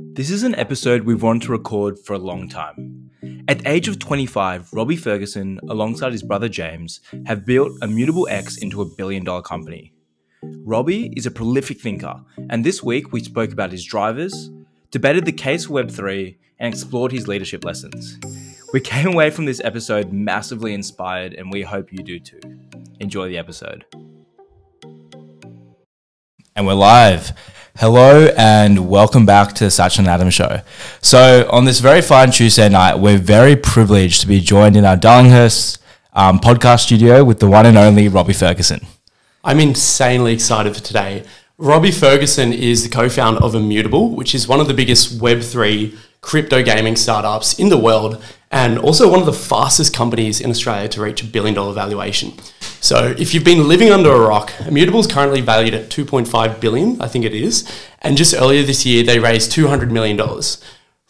This is an episode we've wanted to record for a long time. At the age of 25, Robbie Ferguson, alongside his brother James, have built Immutable X into a billion dollar company. Robbie is a prolific thinker, and this week we spoke about his drivers, debated the case for Web3, and explored his leadership lessons. We came away from this episode massively inspired, and we hope you do too. Enjoy the episode. And we're live. Hello and welcome back to the Sachin Adam Show. So, on this very fine Tuesday night, we're very privileged to be joined in our Darlinghurst um, podcast studio with the one and only Robbie Ferguson. I'm insanely excited for today. Robbie Ferguson is the co founder of Immutable, which is one of the biggest Web3 crypto gaming startups in the world and also one of the fastest companies in Australia to reach a billion dollar valuation. So if you've been living under a rock, Immutable is currently valued at 2.5 billion, I think it is, and just earlier this year they raised 200 million dollars.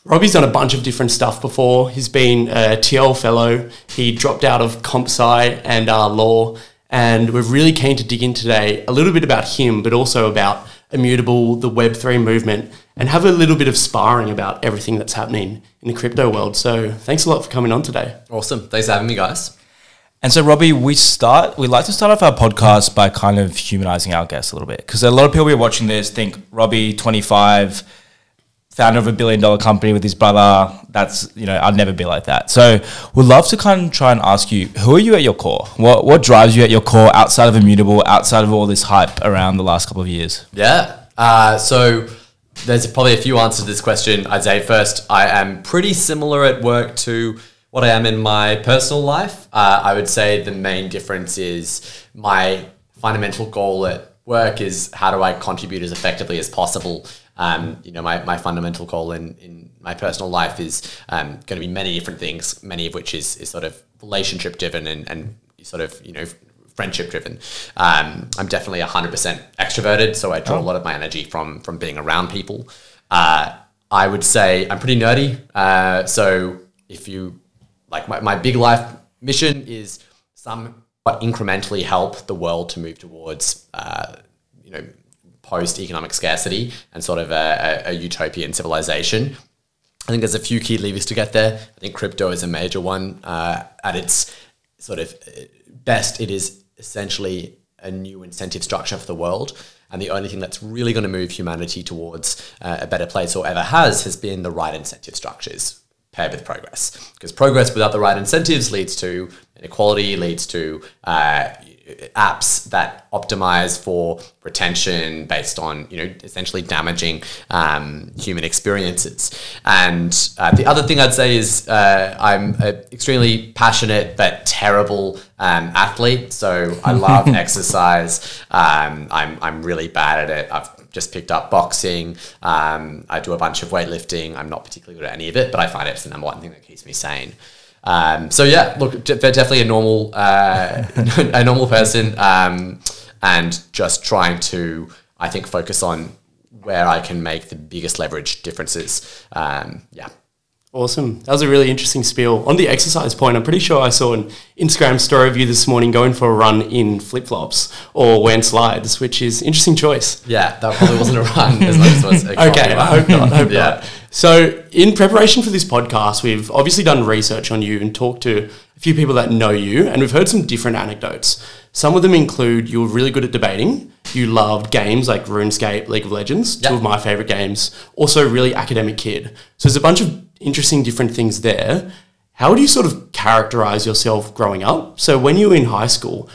Robbie's done a bunch of different stuff before. He's been a Thiel fellow. He dropped out of comp sci and uh, law, and we're really keen to dig in today a little bit about him, but also about Immutable, the Web3 movement, and have a little bit of sparring about everything that's happening in the crypto world. So thanks a lot for coming on today. Awesome. Thanks for having me, guys. And so, Robbie, we start. We like to start off our podcast by kind of humanizing our guests a little bit because a lot of people who are watching this think Robbie, twenty five, founder of a billion dollar company with his brother. That's you know, I'd never be like that. So, we'd love to kind of try and ask you, who are you at your core? What what drives you at your core outside of Immutable, outside of all this hype around the last couple of years? Yeah. Uh, so there's probably a few answers to this question. I'd say first, I am pretty similar at work to what I am in my personal life. Uh, I would say the main difference is my fundamental goal at work is how do I contribute as effectively as possible. Um, you know, my, my fundamental goal in, in my personal life is um, going to be many different things, many of which is, is sort of relationship driven and, and sort of, you know, friendship driven. Um, I'm definitely 100% extroverted, so I draw oh. a lot of my energy from from being around people. Uh, I would say I'm pretty nerdy. Uh, so if you like, my, my big life mission is some but incrementally help the world to move towards, uh, you know, post economic scarcity and sort of a, a, a utopian civilization. I think there's a few key levers to get there. I think crypto is a major one. Uh, at its sort of best, it is essentially a new incentive structure for the world. And the only thing that's really going to move humanity towards uh, a better place or ever has has been the right incentive structures paired with progress. Because progress without the right incentives leads to inequality, leads to uh, apps that optimize for retention based on you know essentially damaging um, human experiences. And uh, the other thing i'd say is uh, i'm an extremely passionate but terrible um, athlete. So i love exercise. Um, I'm, I'm really bad at it. I've just picked up boxing um, i do a bunch of weightlifting i'm not particularly good at any of it but i find it's the number one thing that keeps me sane um, so yeah, look, definitely a normal, uh, a normal person, um, and just trying to, I think, focus on where I can make the biggest leverage differences. Um, yeah. Awesome. That was a really interesting spiel. On the exercise point, I'm pretty sure I saw an Instagram story of you this morning going for a run in flip flops or wearing slides, which is interesting choice. Yeah, that probably wasn't a run as much as was a Okay, I hope not. I hope yeah. not. So, in preparation for this podcast, we've obviously done research on you and talked to a few people that know you, and we've heard some different anecdotes. Some of them include you were really good at debating, you loved games like RuneScape, League of Legends, yep. two of my favorite games, also really academic kid. So, there's a bunch of interesting different things there. How would you sort of characterize yourself growing up? So when you were in high school,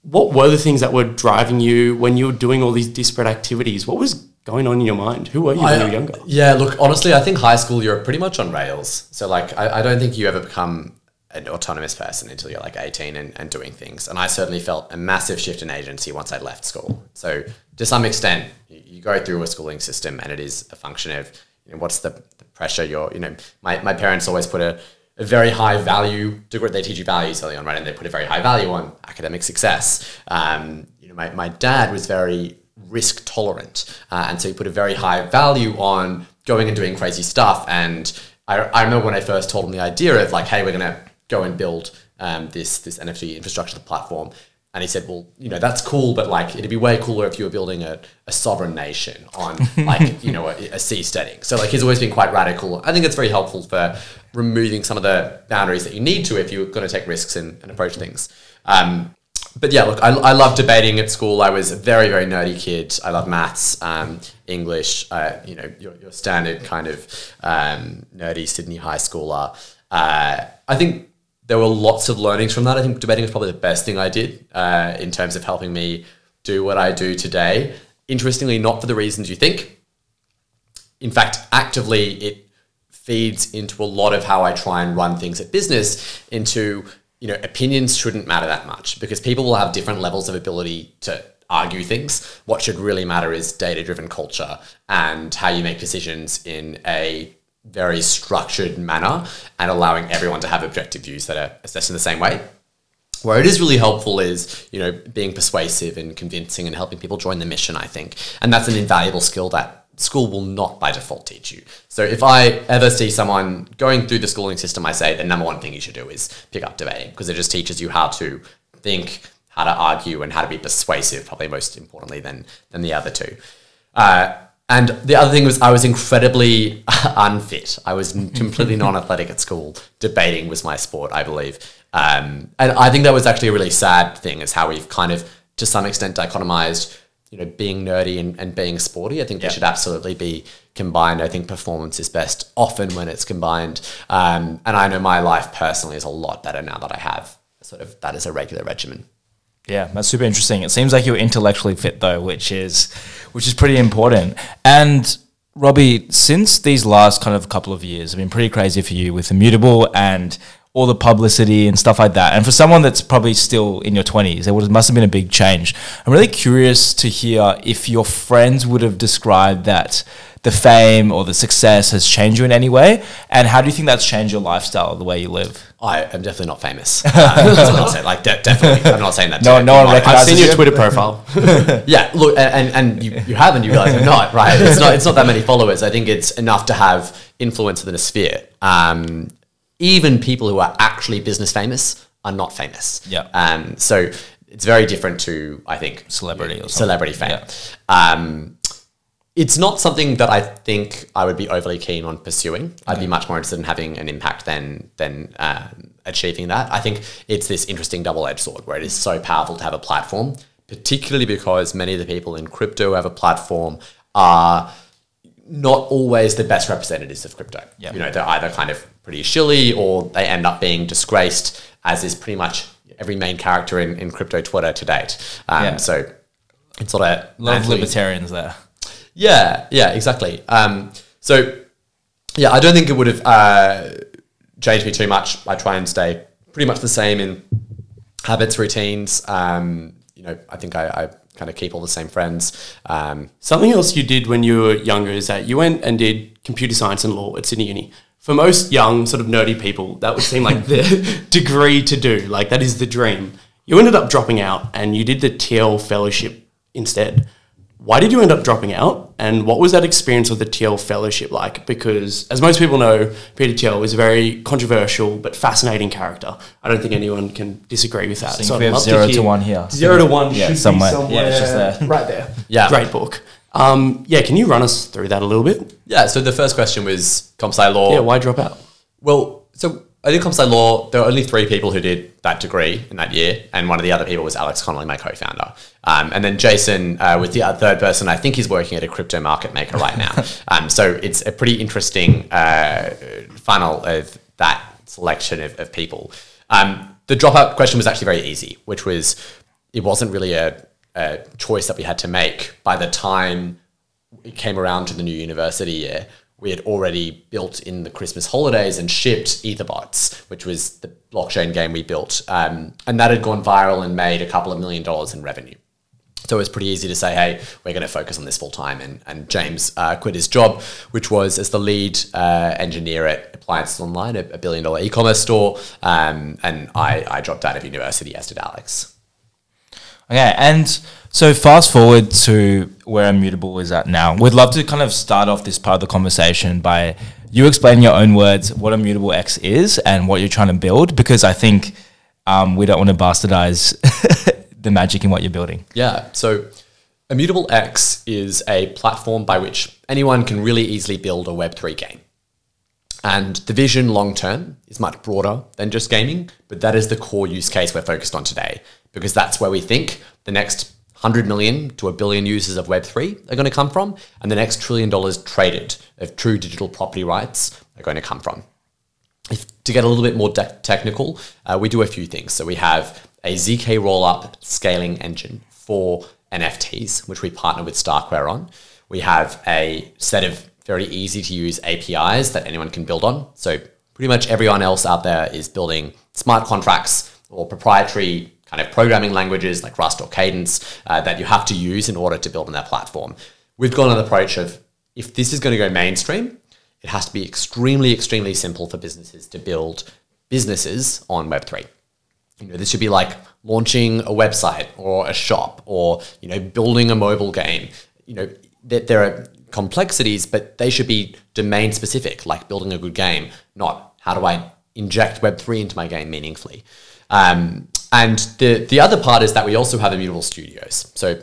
what were the things that were driving you when you were doing all these disparate activities? What was going on in your mind? Who were you I, when you were younger? Yeah, look, honestly, I think high school you're pretty much on rails. So like, I, I don't think you ever become an autonomous person until you're like 18 and, and doing things. And I certainly felt a massive shift in agency once I left school. So to some extent, you, you go through a schooling system and it is a function of you know, what's the pressure you're, you know, my, my parents always put a, a very high value degree. They teach you values early on, right? And they put a very high value on academic success. Um, you know, my, my dad was very risk tolerant. Uh, and so he put a very high value on going and doing crazy stuff. And I, I remember when I first told him the idea of like, hey, we're going to go and build um, this, this NFT infrastructure platform And he said, well, you know, that's cool, but like it'd be way cooler if you were building a, a sovereign nation on like, you know, a, a seasteading. So like he's always been quite radical. I think it's very helpful for removing some of the boundaries that you need to if you're going to take risks and, and approach things. Um, but yeah, look, I, I love debating at school. I was a very, very nerdy kid. I love maths, um, English, uh, you know, your, your standard kind of um, nerdy Sydney high schooler. Uh, I think there were lots of learnings from that. I think debating was probably the best thing I did uh, in terms of helping me do what I do today. Interestingly, not for the reasons you think. In fact, actively, it feeds into a lot of how I try and run things at business into, you know, opinions shouldn't matter that much because people will have different levels of ability to argue things. What should really matter is data driven culture and how you make decisions in a very structured manner and allowing everyone to have objective views that are assessed in the same way. Where it is really helpful is, you know, being persuasive and convincing and helping people join the mission, I think. And that's an invaluable skill that school will not by default teach you. So if I ever see someone going through the schooling system, I say the number one thing you should do is pick up debating because it just teaches you how to think, how to argue, and how to be persuasive, probably most importantly than, than the other two. Uh, and the other thing was I was incredibly unfit. I was completely non-athletic at school. Debating was my sport, I believe. Um, and I think that was actually a really sad thing is how we've kind of, to some extent, dichotomized, you know, being nerdy and, and being sporty. I think they should absolutely be combined. I think performance is best often when it's combined. Um, and I know my life personally is a lot better now that I have sort of that as a regular regimen. Yeah, that's super interesting. It seems like you're intellectually fit though, which is which is pretty important. And Robbie, since these last kind of couple of years have been pretty crazy for you with Immutable and all the publicity and stuff like that. And for someone that's probably still in your 20s, it must have been a big change. I'm really curious to hear if your friends would have described that the fame or the success has changed you in any way. And how do you think that's changed your lifestyle, the way you live? I am definitely not famous. Uh, that's what I'm saying. Like, de- definitely. I'm not saying that. No- to no one I've seen your you? Twitter profile. Yeah, look, and, and, you, you haven't. you realize you're not, right? It's not, it's not that many followers. I think it's enough to have influence within a sphere. Um, even people who are actually business famous are not famous. Yeah. Um, so it's very different to, I think, Celebrity or something. celebrity fame. Um, it's not something that I think I would be overly keen on pursuing. I'd be much more interested in having an impact than than um, achieving that. I think it's this interesting double edged sword where it is so powerful to have a platform, particularly because many of the people in crypto who have a platform are not always the best representatives of crypto. Yeah. You know, they're either kind of pretty shilly or they end up being disgraced, as is pretty much every main character in, in crypto Twitter to date. Um, Yeah. So it's sort of A lot of libertarians there. yeah, yeah, exactly. Um, so, yeah, I don't think it would have uh, changed me too much. I try and stay pretty much the same in habits, routines. Um, you know, I think I, I kind of keep all the same friends. Um, Something else you did when you were younger is that you went and did computer science and law at Sydney Uni. For most young, sort of nerdy people, that would seem like the degree to do. Like that is the dream. You ended up dropping out and you did the Thiel fellowship instead. Why did you end up dropping out? And what was that experience of the Thiel fellowship like? Because as most people know, Peter Thiel is a very controversial but fascinating character. I don't think anyone can disagree with that. think I'd we have love zero to hear- one here. Zero to one Yeah, should somewhere. be somewhere Yeah, it's just there. right there. Yeah. Great book. Um, yeah, can you run us through that a little bit? yeah, so the first question was comp sci law. Yeah, why drop out? Well, so I did comp sci law. There were only three people who did that degree in that year, and one of the other people was Alex Connolly, my co-founder. Um, and then Jason uh, was the third person. I think he's working at a crypto market maker right now. um, so it's a pretty interesting uh, funnel of that selection of, of people. Um, the dropout question was actually very easy, which was it wasn't really a, a choice that we had to make by the time it came around to the new university year, we had already built in the Christmas holidays and shipped Etherbots, which was the blockchain game we built. Um, and that had gone viral and made a couple of million dollars in revenue. So it was pretty easy to say, hey, we're going to focus on this full time. And, and James uh, quit his job, which was as the lead uh, engineer at Appliances Online, a, a billion dollar e commerce store. Um, and I, I dropped out of university, as did Alex. Okay, and so fast forward to where Immutable is at now. We'd love to kind of start off this part of the conversation by you explaining your own words what Immutable X is and what you're trying to build, because I think um, we don't want to bastardize the magic in what you're building. Yeah. So Immutable X is a platform by which anyone can really easily build a Web3 game. And the vision long term is much broader than just gaming, but that is the core use case we're focused on today because that's where we think the next 100 million to a billion users of Web3 are going to come from, and the next trillion dollars traded of true digital property rights are going to come from. If, to get a little bit more de- technical, uh, we do a few things. So we have a ZK rollup scaling engine for NFTs, which we partner with Starkware on. We have a set of very easy to use APIs that anyone can build on. So pretty much everyone else out there is building smart contracts or proprietary kind of programming languages like Rust or Cadence uh, that you have to use in order to build on their platform. We've gone an approach of if this is going to go mainstream, it has to be extremely, extremely simple for businesses to build businesses on Web3. You know, this should be like launching a website or a shop or, you know, building a mobile game. You know, that there are complexities, but they should be domain specific, like building a good game, not how do I inject Web3 into my game meaningfully. Um, and the, the other part is that we also have immutable studios. So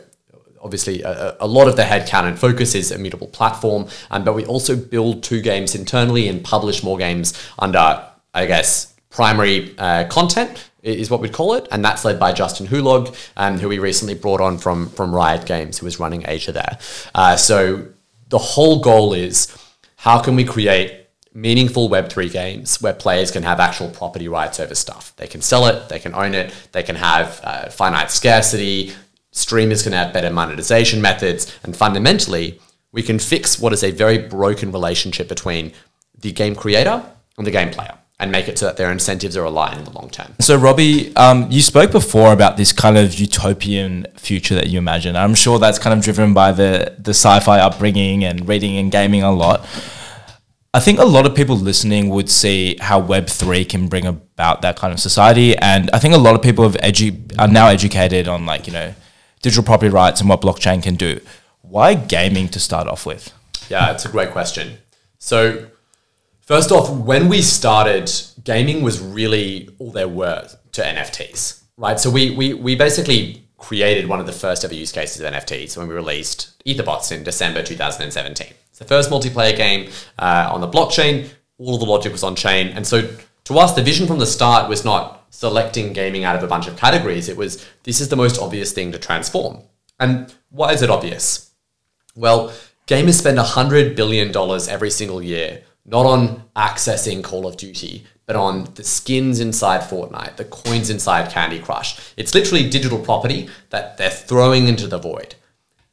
obviously a, a, lot of the headcount and focus is immutable platform, um, but we also build two games internally and publish more games under, I guess, primary uh, content is what we'd call it, and that's led by Justin Hulog, um, who we recently brought on from from Riot Games, who was running Asia there. Uh, so the whole goal is how can we create meaningful Web3 games where players can have actual property rights over stuff. They can sell it, they can own it, they can have uh, finite scarcity, streamers can have better monetization methods, and fundamentally, we can fix what is a very broken relationship between the game creator and the game player and make it so that their incentives are aligned in the long term. So, Robbie, um, you spoke before about this kind of utopian future that you imagine. I'm sure that's kind of driven by the the sci-fi upbringing and reading and gaming a lot. I think a lot of people listening would see how Web three can bring about that kind of society, and I think a lot of people have edu- are now educated on like you know digital property rights and what blockchain can do. Why gaming to start off with? Yeah, it's a great question. So, first off, when we started, gaming was really all there were to NFTs, right? So we we we basically created one of the first ever use cases of NFTs when we released Etherbots in December 2017 It's the first multiplayer game uh, on the blockchain. All of the logic was on chain. And so to us, the vision from the start was not selecting gaming out of a bunch of categories. It was this is the most obvious thing to transform. And why is it obvious? Well, gamers spend $100 billion every single year, not on accessing Call of Duty, but on the skins inside Fortnite, the coins inside Candy Crush. It's literally digital property that they're throwing into the void.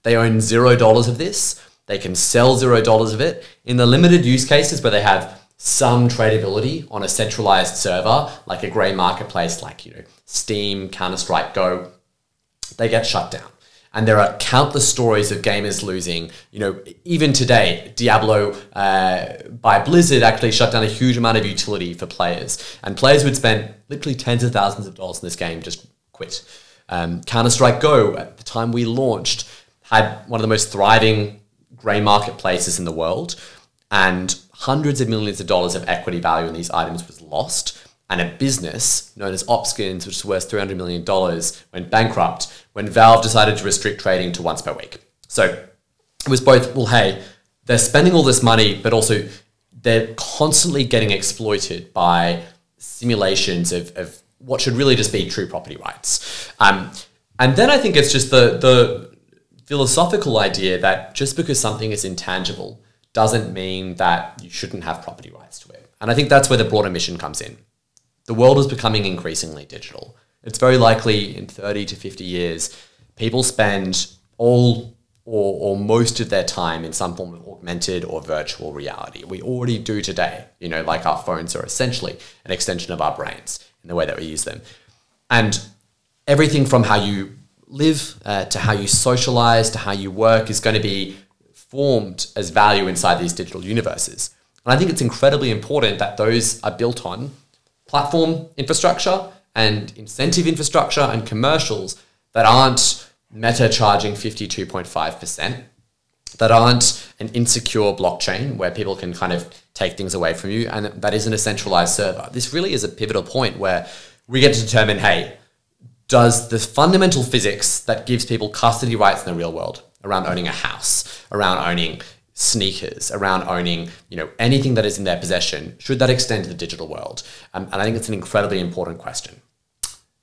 They own $0 of this. They can sell zero dollars of it. In the limited use cases where they have some tradability on a centralized server, like a gray marketplace like you know Steam, Counter Strike Go, they get shut down. And there are countless stories of gamers losing. You know, even today, Diablo uh, by Blizzard actually shut down a huge amount of utility for players, and players would spend literally tens of thousands of dollars in this game just quit. Um, Counter Strike Go, at the time we launched, had one of the most thriving grey marketplaces in the world, and hundreds of millions of dollars of equity value in these items was lost. And a business known as Opskins, which was worth $300 million, went bankrupt when Valve decided to restrict trading to once per week. So it was both, well, hey, they're spending all this money, but also they're constantly getting exploited by simulations of, of what should really just be true property rights. Um, and then I think it's just the, the philosophical idea that just because something is intangible doesn't mean that you shouldn't have property rights to it. And I think that's where the broader mission comes in. The world is becoming increasingly digital. It's very likely in 30 to 50 years, people spend all or, or most of their time in some form of augmented or virtual reality. We already do today. You know, like our phones are essentially an extension of our brains in the way that we use them. And everything from how you live, uh, to how you socialize, to how you work is going to be formed as value inside these digital universes. And I think it's incredibly important that those are built on platform infrastructure and incentive infrastructure and commercials that aren't meta charging 52.5%, that aren't an insecure blockchain where people can kind of take things away from you, and that isn't a centralized server. This really is a pivotal point where we get to determine hey, does the fundamental physics that gives people custody rights in the real world around owning a house, around owning sneakers, around owning, you know, anything that is in their possession, should that extend to the digital world? Um, and I think it's an incredibly important question.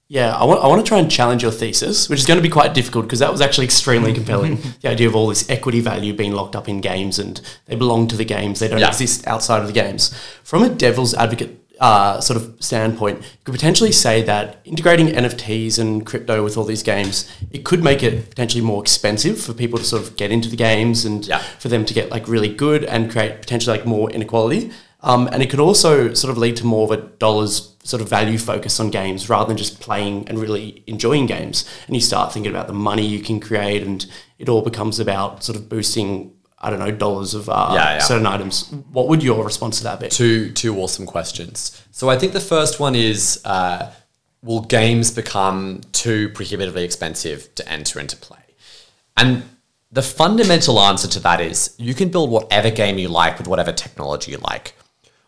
Yeah, I want, I want to try and challenge your thesis, which is going to be quite difficult because that was actually extremely compelling. the idea of all this equity value being locked up in games and they belong to the games, they don't Yeah. exist outside of the games. From a devil's advocate uh, sort of standpoint, you could potentially say that integrating NFTs and crypto with all these games, it could make it potentially more expensive for people to sort of get into the games and Yeah. for them to get like really good and create potentially like more inequality. Um, and it could also sort of lead to more of a dollars sort of value focus on games rather than just playing and really enjoying games. And you start thinking about the money you can create, and it all becomes about sort of boosting, I don't know, dollars of uh, Yeah, yeah. certain items. What would your response to that be? Two two awesome questions. So I think the first one is uh, will games become too prohibitively expensive to enter into play? And the fundamental answer to that is you can build whatever game you like with whatever technology you like.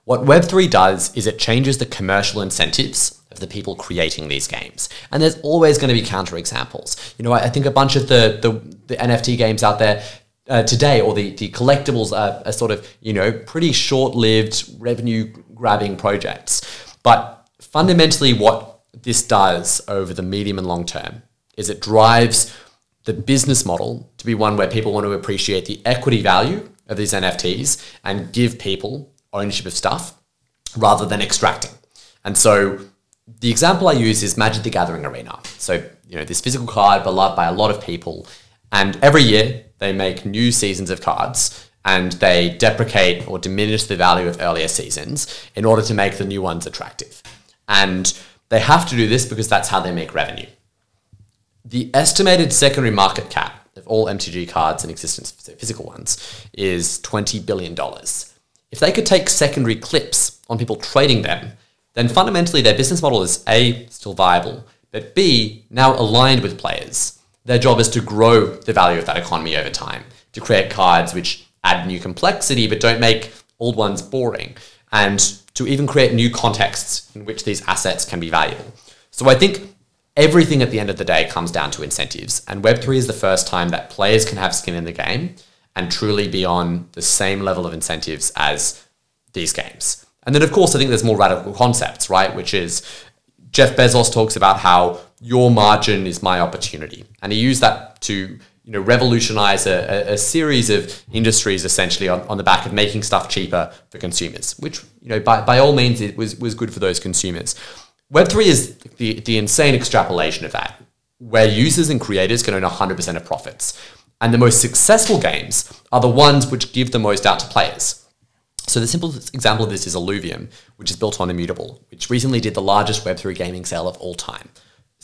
What Web3 does is it changes the commercial incentives of the people creating these games. And there's always going to be counterexamples. You know, I, I think a bunch of the, the, the NFT games out there uh, today, or the, the collectibles are, are sort of, you know, pretty short lived revenue grabbing projects. But fundamentally, what this does over the medium and long term is it drives the business model to be one where people want to appreciate the equity value of these NFTs and give people ownership of stuff rather than extracting. And so the example I use is Magic the Gathering Arena. So, you know, this physical card beloved by a lot of people. And every year they make new seasons of cards and they deprecate or diminish the value of earlier seasons in order to make the new ones attractive. And they have to do this because that's how they make revenue. The estimated secondary market cap of all MTG cards in existence, so physical ones, is $20 billion. If they could take secondary clips on people trading them, then fundamentally their business model is A, still viable, but B, now aligned with players. Their job is to grow the value of that economy over time, to create cards which add new complexity but don't make old ones boring, and to even create new contexts in which these assets can be valuable. So I think everything at the end of the day comes down to incentives. And Web3 is the first time that players can have skin in the game and truly be on the same level of incentives as these games. And then, of course, I think there's more radical concepts, right? Which is Jeff Bezos talks about how your margin is my opportunity. And he used that to you know, revolutionize a, a, series of industries essentially on, on the back of making stuff cheaper for consumers, which, you know, by, by all means, it was, was good for those consumers. Web3 is the, the insane extrapolation of that, where users and creators can own 100% of profits. And the most successful games are the ones which give the most out to players. So the simplest example of this is Illuvium, which is built on Immutable, which recently did the largest Web3 gaming sale of all time.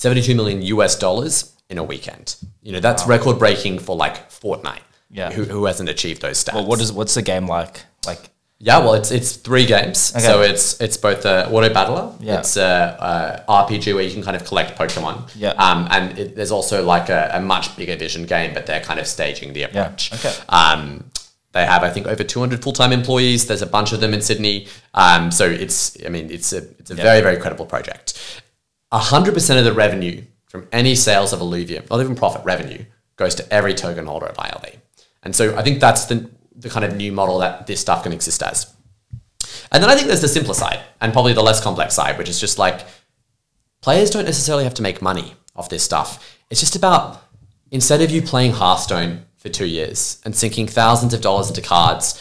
72 million US dollars in a weekend. You know, that's record breaking for like Fortnite. Yeah. Who, who hasn't achieved those stats? Well, what is what's the game like? Like Yeah, well, it's it's three games. So it's it's both a auto battler. Yeah. It's a, a RPG where you can kind of collect Pokemon. Yeah. Um, and it, there's also like a, a much bigger vision game, but they're kind of staging the approach. Okay. Um, they have, I think, over 200 full-time employees. There's a bunch of them in Sydney. Um, so it's, I mean, it's a it's a very very credible project. 100% of the revenue from any sales of Illuvium, not even profit revenue, goes to every token holder of ILV. And so I think that's the, the kind of new model that this stuff can exist as. And then I think there's the simpler side and probably the less complex side, which is just like players don't necessarily have to make money off this stuff. It's just about instead of you playing Hearthstone for two years and sinking thousands of dollars into cards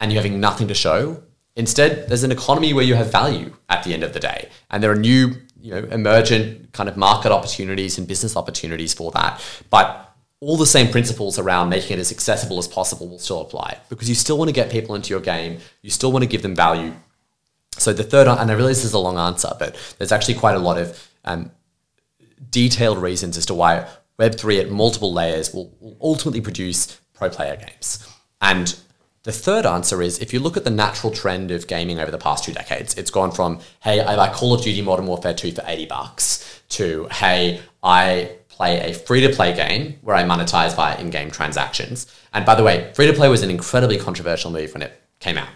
and you having nothing to show, instead there's an economy where you have value at the end of the day. And there are new, you know, emergent kind of market opportunities and business opportunities for that. But all the same principles around making it as accessible as possible will still apply because you still want to get people into your game. You still want to give them value. So the third, and I realize this is a long answer, but there's actually quite a lot of um, detailed reasons as to why Web3 at multiple layers will, will ultimately produce pro player games. And the third answer is if you look at the natural trend of gaming over the past two decades, it's gone from, hey, I like Call of Duty Modern Warfare 2 for 80 bucks to, hey, I play a free to play game where I monetize via in game transactions. And by the way, free to play was an incredibly controversial move when it came out.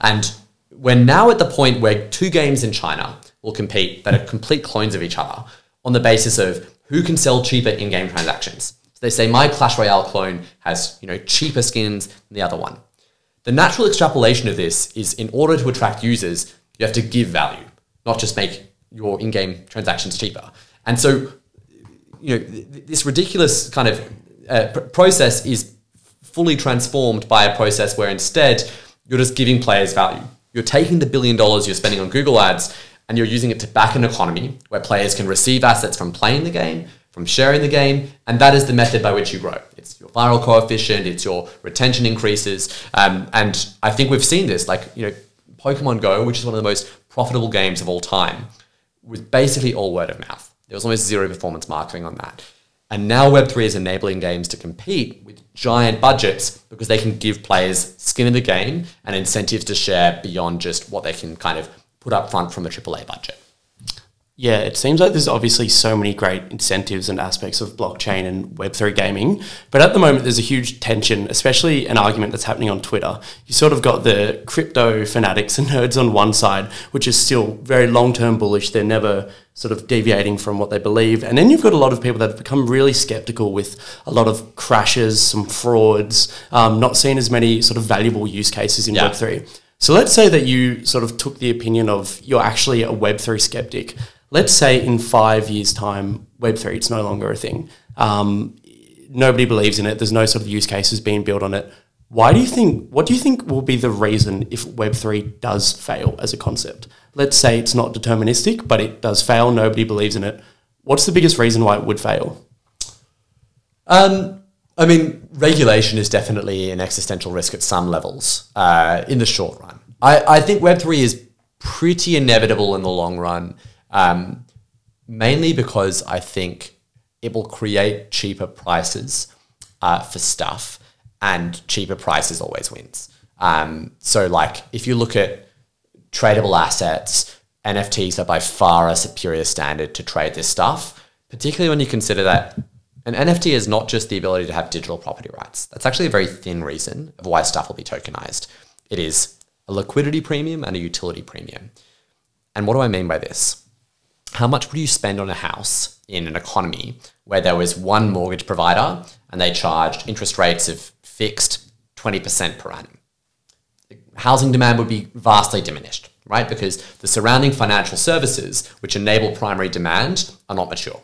And we're now at the point where two games in China will compete that are complete clones of each other on the basis of who can sell cheaper in-game transactions. So they say my Clash Royale clone has you know cheaper skins than the other one. The natural extrapolation of this is in order to attract users, you have to give value, not just make your in-game transactions cheaper. And so, you know, th- this ridiculous kind of uh, pr- process is fully transformed by a process where instead you're just giving players value. You're taking the billion dollars you're spending on Google Ads and you're using it to back an economy where players can receive assets from playing the game, from sharing the game, and that is the method by which you grow. It's your viral coefficient, it's your retention increases, um, and I think we've seen this. Like you know, Pokemon Go, which is one of the most profitable games of all time, was basically all word of mouth. There was almost zero performance marketing on that. And now Web3 is enabling games to compete with giant budgets because they can give players skin in the game and incentives to share beyond just what they can kind of put up front from a AAA budget. Yeah, it seems like there's obviously so many great incentives and aspects of blockchain and Web3 gaming. But at the moment, there's a huge tension, especially an argument that's happening on Twitter. You sort of got the crypto fanatics and nerds on one side, which is still very long term bullish. They're never sort of deviating from what they believe. And then you've got a lot of people that have become really skeptical with a lot of crashes, some frauds, um, not seeing as many sort of valuable use cases in Yeah. Web3. So let's say that you sort of took the opinion of you're actually a Web3 skeptic. Let's say in five years' time, Web3 it's no longer a thing. Um, nobody believes in it. There's no sort of use cases being built on it. Why do you think? What do you think will be the reason if Web3 does fail as a concept? Let's say it's not deterministic, but it does fail. Nobody believes in it. What's the biggest reason why it would fail? Um, I mean, regulation is definitely an existential risk at some levels uh, in the short run. I, I think Web3 is pretty inevitable in the long run, um, mainly because I think it will create cheaper prices uh, for stuff, and cheaper prices always wins. Um, so, like, if you look at tradable assets, NFTs are by far a superior standard to trade this stuff, particularly when you consider that an NFT is not just the ability to have digital property rights. That's actually a very thin reason of why stuff will be tokenized. It is a liquidity premium and a utility premium. And what do I mean by this? How much would you spend on a house in an economy where there was one mortgage provider and they charged interest rates of fixed 20% per annum? housing demand would be vastly diminished, right? Because the surrounding financial services, which enable primary demand, are not mature.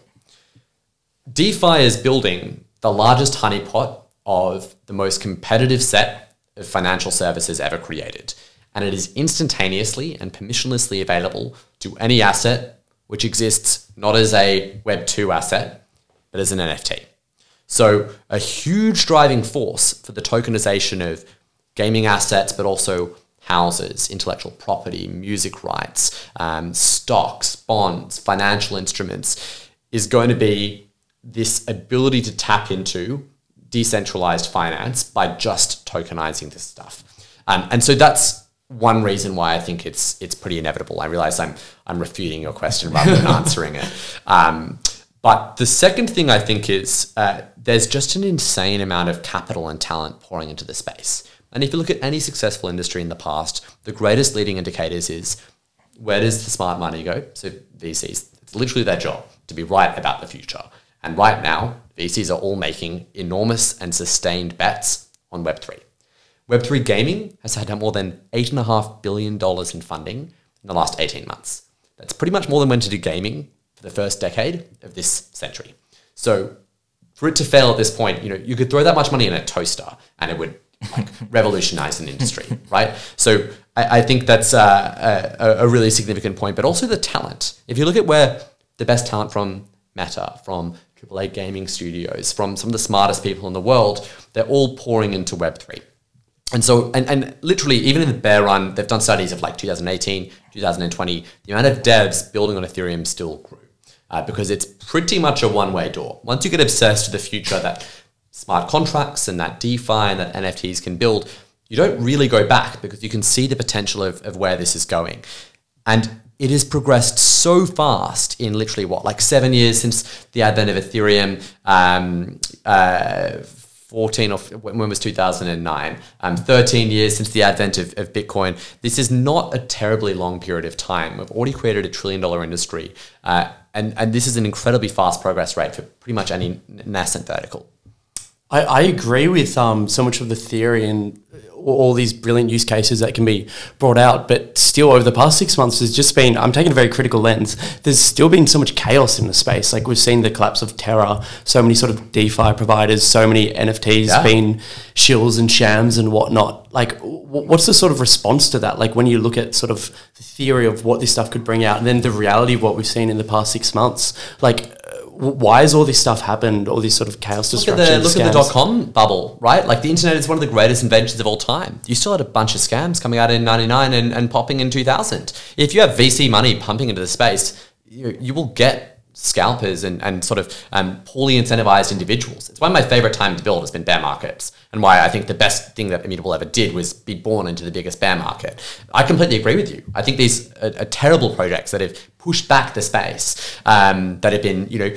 DeFi is building the largest honeypot of the most competitive set of financial services ever created. And it is instantaneously and permissionlessly available to any asset which exists not as a Web2 asset, but as an NFT. So, a huge driving force for the tokenization of gaming assets, but also houses, intellectual property, music rights, um, stocks, bonds, financial instruments, is going to be this ability to tap into decentralized finance by just tokenizing this stuff. Um, and so that's one reason why I think it's it's pretty inevitable. I realize I'm I'm refuting your question rather than answering it. Um, but the second thing I think is uh, there's just an insane amount of capital and talent pouring into the space. And if you look at any successful industry in the past, the greatest leading indicators is where does the smart money go? So VCs, it's literally their job to be right about the future. And right now, VCs are all making enormous and sustained bets on Web3. Web3 gaming has had more than $8.5 billion in funding in the last 18 months. That's pretty much more than went into gaming for the first decade of this century. So for it to fail at this point, you know, you could throw that much money in a toaster and it would like revolutionize an industry, right? So I, I think that's uh, a, a really significant point, but also the talent. If you look at where the best talent from Meta, from AAA gaming studios, from some of the smartest people in the world, they're all pouring into Web3. And so, and, and literally, even in the bear run, they've done studies of like 2018, 2020, the amount of devs building on Ethereum still grew uh, because it's pretty much a one way door. Once you get obsessed with the future that smart contracts and that DeFi and that NFTs can build, you don't really go back because you can see the potential of, of where this is going. And it has progressed so fast in literally what, like seven years since the advent of Ethereum, um, uh, 14 or when was 2009 um, 13 years since the advent of, of bitcoin. This is not a terribly long period of time. We've already created a trillion dollar industry uh, and, and this is an incredibly fast progress rate for pretty much any nascent vertical. I, I agree with um, so much of the theory and all these brilliant use cases that can be brought out. But still, over the past six months, there's just been, I'm taking a very critical lens, there's still been so much chaos in the space. Like we've seen the collapse of Terra, so many sort of DeFi providers, so many NFTs Yeah. being shills and shams and whatnot. Like, w- what's the sort of response to that? Like when you look at sort of the theory of what this stuff could bring out and then the reality of what we've seen in the past six months, like, why has all this stuff happened? All this sort of chaos Look at the look at the dot com bubble, right? Like the internet is one of the greatest inventions of all time. You still had a bunch of scams coming out in '99 and, and popping in 2000. If you have VC money pumping into the space, you, you will get scalpers and, and sort of um, poorly incentivized individuals. It's why my favorite time to build has been bear markets, and why I think the best thing that Immutable ever did was be born into the biggest bear market. I completely agree with you. I think these are, are terrible projects that have pushed back the space, um, that have been, you know,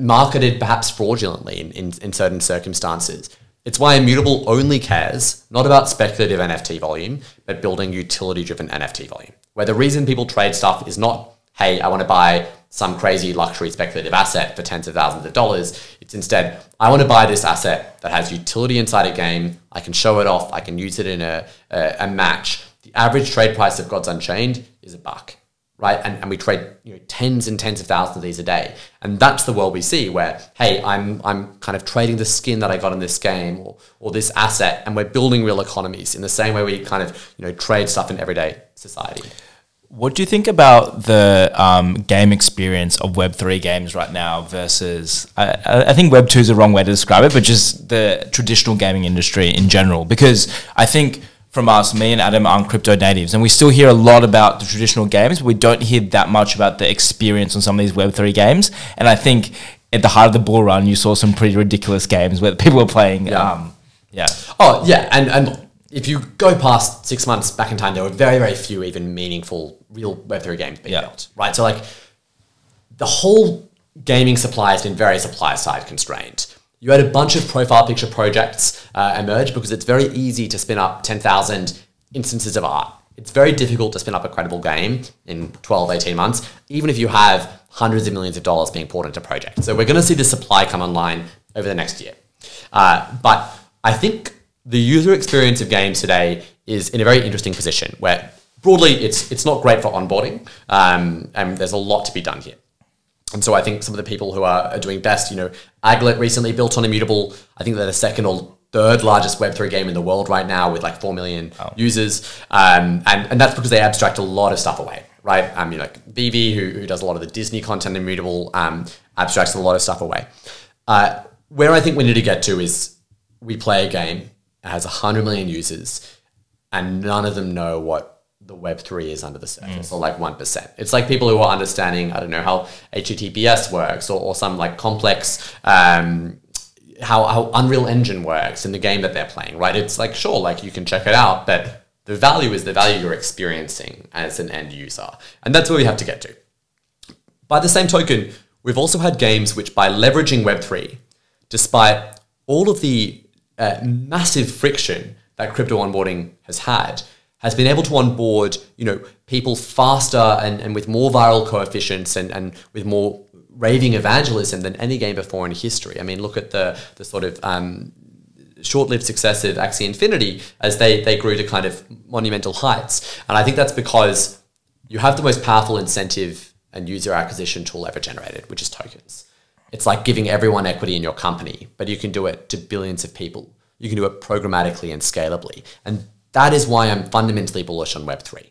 marketed perhaps fraudulently in, in, in certain circumstances. It's why Immutable only cares not about speculative NFT volume, but building utility driven NFT volume. Where the reason people trade stuff is not, hey, I want to buy some crazy luxury speculative asset for tens of thousands of dollars. It's instead, I want to buy this asset that has utility inside a game. I can show it off. I can use it in a, a, a match. The average trade price of Gods Unchained is a buck right? And, and we trade you know, tens and tens of thousands of these a day. And that's the world we see where, hey, I'm, I'm kind of trading the skin that I got in this game or, or this asset, and we're building real economies in the same way we kind of you know, trade stuff in everyday society. What do you think about the um, game experience of Web3 games right now versus, I, I think Web2 is the wrong way to describe it, but just the traditional gaming industry in general? Because I think from us, me and Adam aren't crypto natives, and we still hear a lot about the traditional games, but we don't hear that much about the experience on some of these Web3 games. And I think at the heart of the bull run, you saw some pretty ridiculous games where people were playing. Yeah. Um, yeah. Oh, yeah. And, and if you go past six months back in time, there were very, very few even meaningful real Web3 games being Yeah. built, right? So, like, the whole gaming supply has been very supply side constrained. You had a bunch of profile picture projects uh, emerge because it's very easy to spin up 10,000 instances of art. It's very difficult to spin up a credible game in 12, 18 months, even if you have hundreds of millions of dollars being poured into projects. So we're going to see the supply come online over the next year. Uh, but I think the user experience of games today is in a very interesting position where broadly it's, it's not great for onboarding um, and there's a lot to be done here. And so I think some of the people who are, are doing best, you know, Aglet recently built on Immutable. I think they're the second or third largest Web3 game in the world right now with like 4 million users. Um, and, and that's because they abstract a lot of stuff away, right? Um, you know, like VeVe, who, who does a lot of the Disney content Immutable, um, abstracts a lot of stuff away. Uh, where I think we need to get to is we play a game that has 100 million users and none of them know what the Web3 is under the surface, or like 1%. It's like people who are understanding, I don't know, how HTTPS works or, or some like complex, um, how, how Unreal Engine works in the game that they're playing, right? It's like, sure, like you can check it out, but the value is the value you're experiencing as an end user. And that's where we have to get to. By the same token, we've also had games which, by leveraging Web3, despite all of the uh, massive friction that crypto onboarding has had, has been able to onboard, you know, people faster and, and with more viral coefficients and, and with more raving evangelism than any game before in history. I mean, look at the the sort of um, short-lived success of Axie Infinity as they they grew to kind of monumental heights. And I think that's because you have the most powerful incentive and user acquisition tool ever generated, which is tokens. It's like giving everyone equity in your company, but you can do it to billions of people. You can do it programmatically and scalably. And that is why I'm fundamentally bullish on Web3.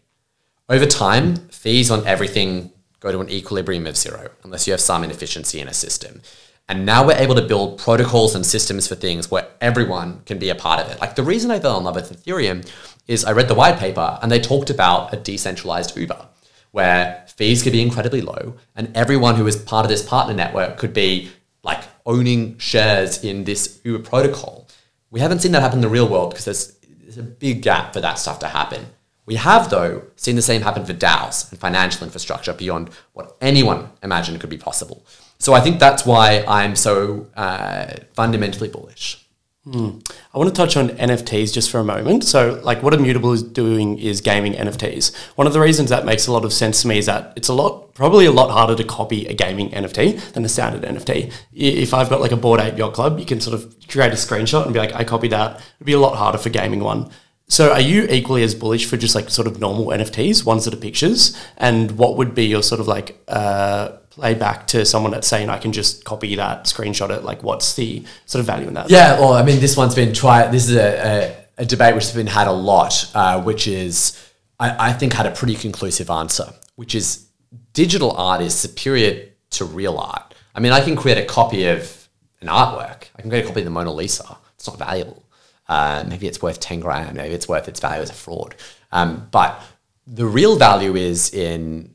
Over time, fees on everything go to an equilibrium of zero, unless you have some inefficiency in a system. And now we're able to build protocols and systems for things where everyone can be a part of it. Like the reason I fell in love with Ethereum is I read the white paper and they talked about a decentralized Uber where fees could be incredibly low and everyone who is part of this partner network could be like owning shares in this Uber protocol. We haven't seen that happen in the real world because there's, there's a big gap for that stuff to happen. We have, though, seen the same happen for DAOs and financial infrastructure beyond what anyone imagined could be possible. So I think that's why I'm so uh, fundamentally bullish. I want to touch on NFTs just for a moment. So, like, what Immutable is doing is gaming NFTs. One of the reasons that makes a lot of sense to me is that it's a lot, probably a lot harder to copy a gaming NFT than a standard NFT. If I've got like a Bored Ape Yacht Club, you can sort of create a screenshot and be like, I copied that. It'd be a lot harder for gaming one. So, are you equally as bullish for just like sort of normal NFTs, ones that are pictures? And what would be your sort of like uh, play back to someone that's saying I can just copy that, screenshot it? Like, what's the sort of value in that? Yeah, well, I mean, this one's been tried. This is a, a, a debate which has been had a lot, uh, which is, I, I think, had a pretty conclusive answer, which is digital art is superior to real art. I mean, I can create a copy of an artwork. I can create a copy of the Mona Lisa. It's not valuable. Uh, maybe it's worth 10 grand. Maybe it's worth its value as a fraud. Um, but the real value is in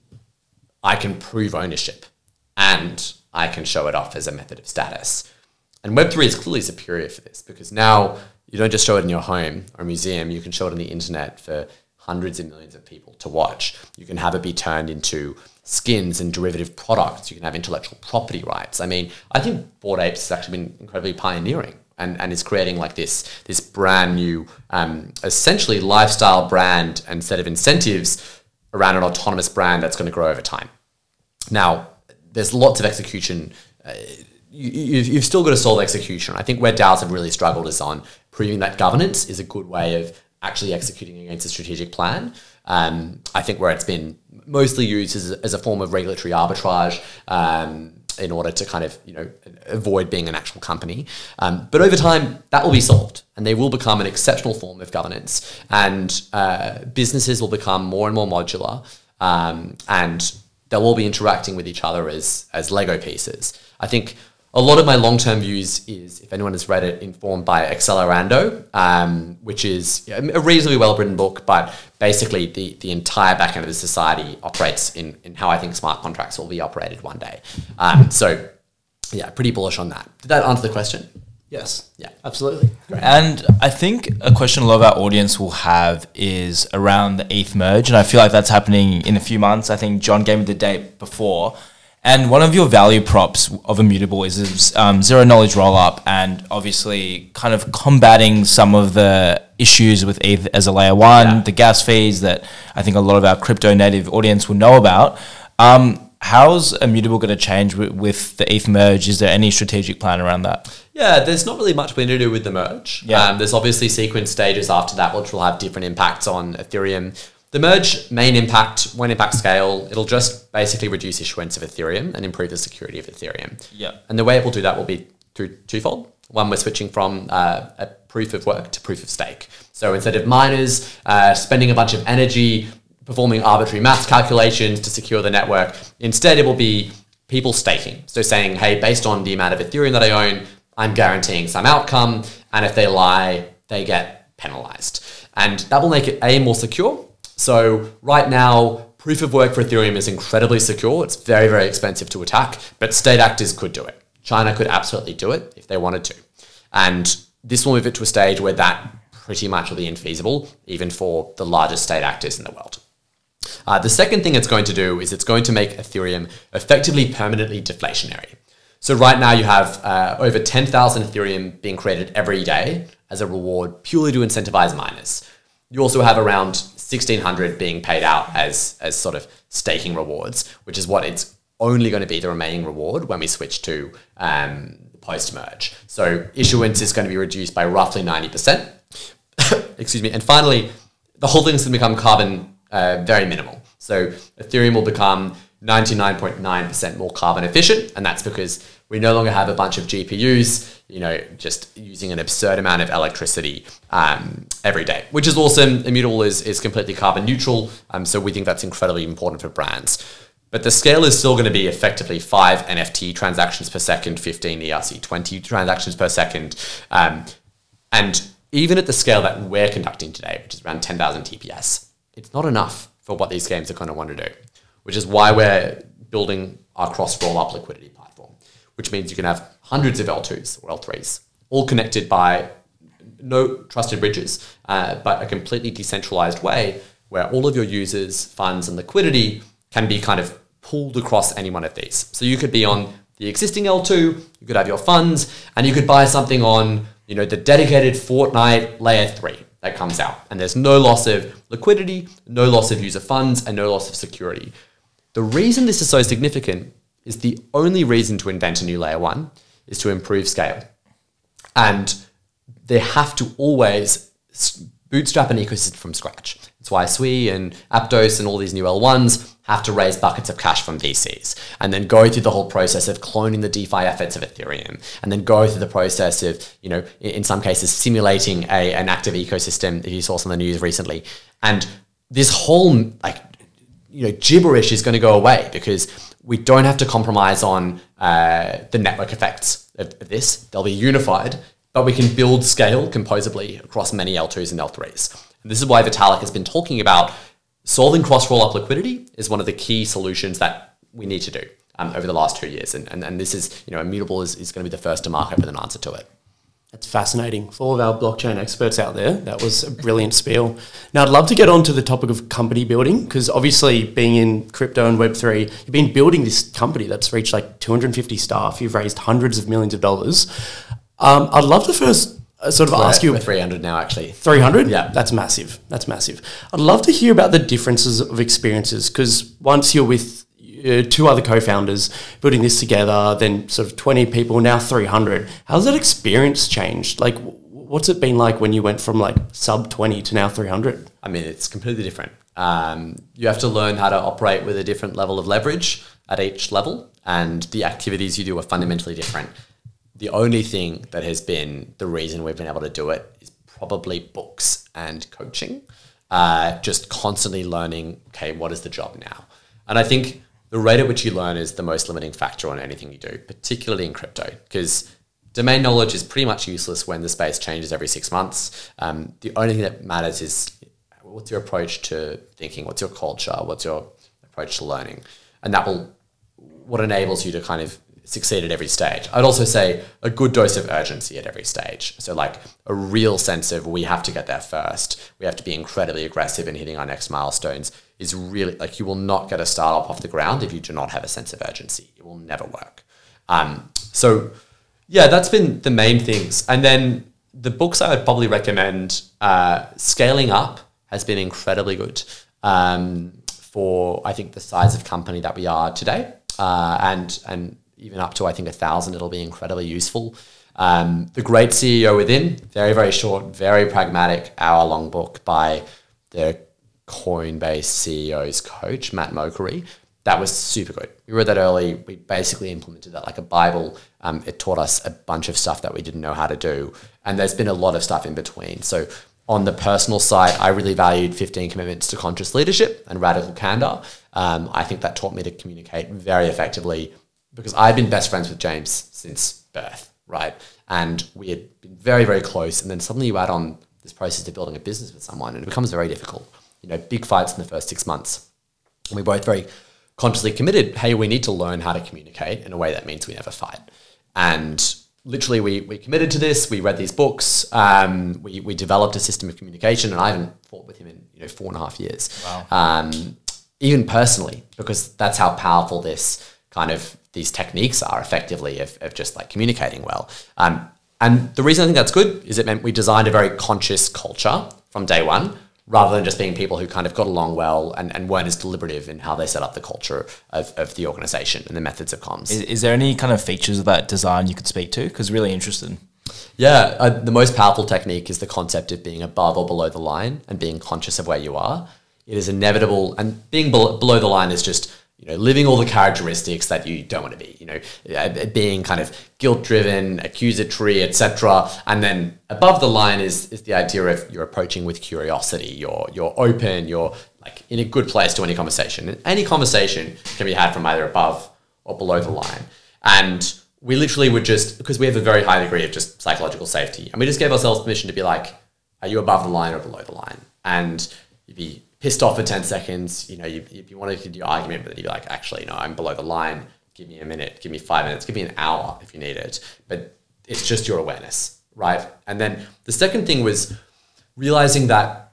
I can prove ownership and I can show it off as a method of status. And Web3 is clearly superior for this because now you don't just show it in your home or museum, you can show it on the internet for hundreds of millions of people to watch. You can have it be turned into skins and derivative products. You can have intellectual property rights. I mean, I think Bored Apes has actually been incredibly pioneering and, and is creating like this, this brand new, um, essentially lifestyle brand and set of incentives around an autonomous brand that's going to grow over time. Now, there's lots of execution. Uh, you, you've, you've still got to solve execution. I think where DAOs have really struggled is on proving that governance is a good way of actually executing against a strategic plan. Um, I think where it's been mostly used as a, as a form of regulatory arbitrage um, in order to kind of you know avoid being an actual company. Um, but over time, that will be solved, and they will become an exceptional form of governance, and uh, businesses will become more and more modular, um, and they'll all be interacting with each other as as Lego pieces. I think a lot of my long term views is, if anyone has read it, informed by Accelerando, um, which is a reasonably well written book, but basically the, the entire back end of the society operates in, in how I think smart contracts will be operated one day. Um, so, yeah, pretty bullish on that. Did that answer the question? Yes. Yeah. Absolutely. And I think a question a lot of our audience will have is around the ETH merge, and I feel like that's happening in a few months. I think John gave me the date before. And one of your value props of Immutable is um, zero knowledge rollup, and obviously kind of combating some of the issues with ETH as a layer one, Yeah. the gas fees that I think a lot of our crypto native audience will know about. Um, how's Immutable going to change with, with the ETH merge? Is there any strategic plan around that? Yeah, there's not really much we need to do with the merge. Yeah. Um, there's obviously sequence stages after that, which will have different impacts on Ethereum. The merge main impact, when impact scale, it'll just basically reduce issuance of Ethereum and improve the security of Ethereum. Yeah. And the way it will do that will be through twofold. One, we're switching from uh, a proof of work to proof of stake. So instead of miners uh, spending a bunch of energy performing arbitrary math calculations to secure the network, instead it will be people staking. So saying, hey, based on the amount of Ethereum that I own, I'm guaranteeing some outcome. And if they lie, they get penalized. And that will make it A, more secure. So right now, proof of work for Ethereum is incredibly secure. It's very, very expensive to attack, but state actors could do it. China could absolutely do it if they wanted to. And this will move it to a stage where that pretty much will be infeasible, even for the largest state actors in the world. Uh, the second thing it's going to do is it's going to make Ethereum effectively permanently deflationary. So right now you have uh, over 10,000 Ethereum being created every day as a reward purely to incentivize miners. You also have around 1,600 being paid out as, as sort of staking rewards, which is what it's only going to be the remaining reward when we switch to um, post merge. So issuance is going to be reduced by roughly 90%. Excuse me. And finally, the whole thing is going to become carbon uh, very minimal. So Ethereum will become 99.9% more carbon efficient, and that's because we no longer have a bunch of GPUs, you know, just using an absurd amount of electricity um, every day, which is awesome. Immutable is, is completely carbon neutral, um, so we think that's incredibly important for brands. But the scale is still going to be effectively five NFT transactions per second, 15 ERC 20 transactions per second. Um, and even at the scale that we're conducting today, which is around 10,000 TPS, it's not enough for what these games are going to want to do, which is why we're building our cross roll up liquidity platform, which means you can have hundreds of L2s or L3s, all connected by no trusted bridges, uh, but a completely decentralized way where all of your users, funds, and liquidity can be kind of pulled across any one of these. So you could be on the existing L2, you could have your funds, and you could buy something on you know, the dedicated Fortnite layer three that comes out. And there's no loss of liquidity, no loss of user funds, and no loss of security. The reason this is so significant is the only reason to invent a new layer one is to improve scale. And they have to always bootstrap an ecosystem from scratch. That's why Sui and Aptos and all these new L1s have to raise buckets of cash from VCs and then go through the whole process of cloning the DeFi efforts of Ethereum and then go through the process of, you know, in some cases simulating a, an active ecosystem that you saw some of the news recently. And this whole like, you know, gibberish is going to go away because we don't have to compromise on uh, the network effects of, of this. They'll be unified but we can build scale composably across many L2s and L3s. And this is why Vitalik has been talking about solving cross roll up liquidity is one of the key solutions that we need to do um, over the last two years. And, and, and this is, you know, Immutable is, is going to be the first to market with an answer to it. That's fascinating. For all of our blockchain experts out there, that was a brilliant spiel. Now, I'd love to get on to the topic of company building because obviously, being in crypto and Web3, you've been building this company that's reached like 250 staff. You've raised hundreds of millions of dollars. Um, I'd love to first sort of We're ask at- you. we're 300 now, actually. 300? Yeah. That's massive. That's massive. I'd love to hear about the differences of experiences because once you're with uh, two other co founders putting this together, then sort of 20 people, now 300, how's that experience changed? Like, what's it been like when you went from like sub 20 to now 300? I mean, it's completely different. Um, you have to learn how to operate with a different level of leverage at each level, and the activities you do are fundamentally different. The only thing that has been the reason we've been able to do it is probably books and coaching. Uh, just constantly learning, okay, what is the job now? And I think the rate at which you learn is the most limiting factor on anything you do, particularly in crypto, because domain knowledge is pretty much useless when the space changes every six months. Um, the only thing that matters is what's your approach to thinking, what's your culture, what's your approach to learning, and that will what enables you to kind of succeed at every stage. I'd also say a good dose of urgency at every stage. So like a real sense of we have to get there first. We have to be incredibly aggressive in hitting our next milestones is really like you will not get a startup off the ground if you do not have a sense of urgency. It will never work. Um, so yeah, that's been the main things. And then the books I would probably recommend, uh, Scaling Up has been incredibly good um, for, I think, the size of company that we are today. Uh, and, and even up to, I think, a thousand, it'll be incredibly useful. Um, the Great CEO Within, very, very short, very pragmatic, hour long book by the Coinbase CEO's coach, Matt Mochary. That was super good. We read that early. We basically implemented that like a Bible. Um, it taught us a bunch of stuff that we didn't know how to do. And there's been a lot of stuff in between. So, on the personal side, I really valued 15 commitments to conscious leadership and radical candor. Um, I think that taught me to communicate very effectively because I've been best friends with James since birth, right? And we had been very, very close. And then suddenly you add on this process of building a business with someone, and it becomes very difficult. You know, big fights in the first six months. And we both very consciously committed, hey, we need to learn how to communicate in a way that means we never fight. And literally, we, we committed to this. We read these books. Um, we, we developed a system of communication, and I haven't fought with him in you know four and a half years. Wow. Um, even personally, because that's how powerful this kind of these techniques are effectively of, of just like communicating well. Um, and the reason I think that's good is it meant we designed a very conscious culture from day one rather than just being people who kind of got along well and, and weren't as deliberative in how they set up the culture of, of the organization and the methods of comms. Is, is there any kind of features of that design you could speak to? Because really interested. Yeah, uh, the most powerful technique is the concept of being above or below the line and being conscious of where you are. It is inevitable, and being bel- below the line is just you know living all the characteristics that you don't want to be. You know, uh, being kind of guilt driven, accusatory, etc. And then above the line is is the idea of you're approaching with curiosity. You're you're open. You're like in a good place to any conversation. Any conversation can be had from either above or below the line. And we literally would just because we have a very high degree of just psychological safety, and we just gave ourselves permission to be like, are you above the line or below the line? And you'd be pissed off for ten seconds. You know, you, if you wanted to do your argument, but then you'd be like, actually, no, I'm below the line. Give me a minute. Give me five minutes. Give me an hour if you need it. But it's just your awareness, right? And then the second thing was realizing that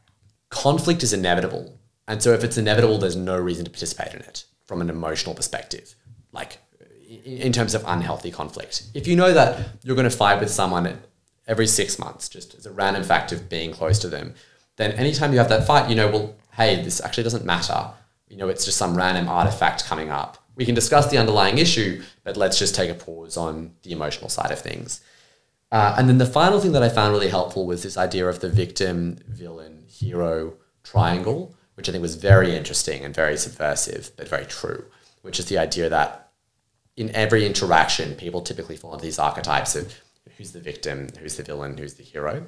conflict is inevitable. And so if it's inevitable, there's no reason to participate in it from an emotional perspective. Like in terms of unhealthy conflict. If you know that you're going to fight with someone every six months, just as a random fact of being close to them, then anytime you have that fight, you know, well, hey, this actually doesn't matter. You know, it's just some random artifact coming up. We can discuss the underlying issue, but let's just take a pause on the emotional side of things. Uh, and then the final thing that I found really helpful was this idea of the victim, villain, hero triangle, which I think was very interesting and very subversive, but very true, which is the idea that in every interaction, people typically fall into these archetypes of who's the victim, who's the villain, who's the hero.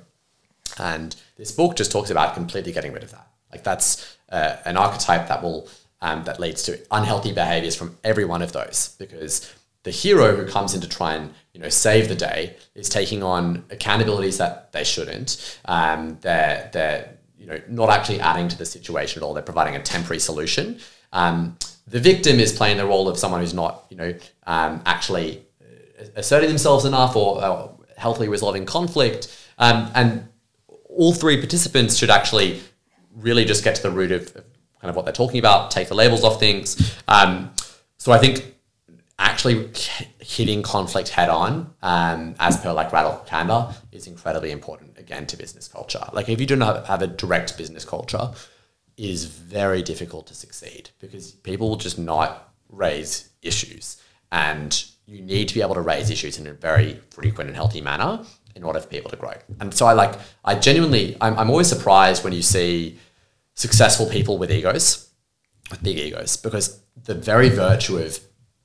And this book just talks about completely getting rid of that. Like that's uh, an archetype that will um, that leads to unhealthy behaviors from every one of those because the hero who comes in to try and you know save the day is taking on accountabilities that they shouldn't. Um, they're they're you know not actually adding to the situation at all. They're providing a temporary solution. Um, the victim is playing the role of someone who's not you know um, actually uh, asserting themselves enough or uh, healthily resolving conflict. Um, and all three participants should actually really just get to the root of, kind of what they're talking about, take the labels off things. Um, so I think actually hitting conflict head on, um, as per like Radical Candor, is incredibly important again to business culture. Like if you don't have, have a direct business culture, is very difficult to succeed because people will just not raise issues, and you need to be able to raise issues in a very frequent and healthy manner in order for people to grow. And so I like I genuinely I'm, I'm always surprised when you see successful people with egos, with big egos, because the very virtue of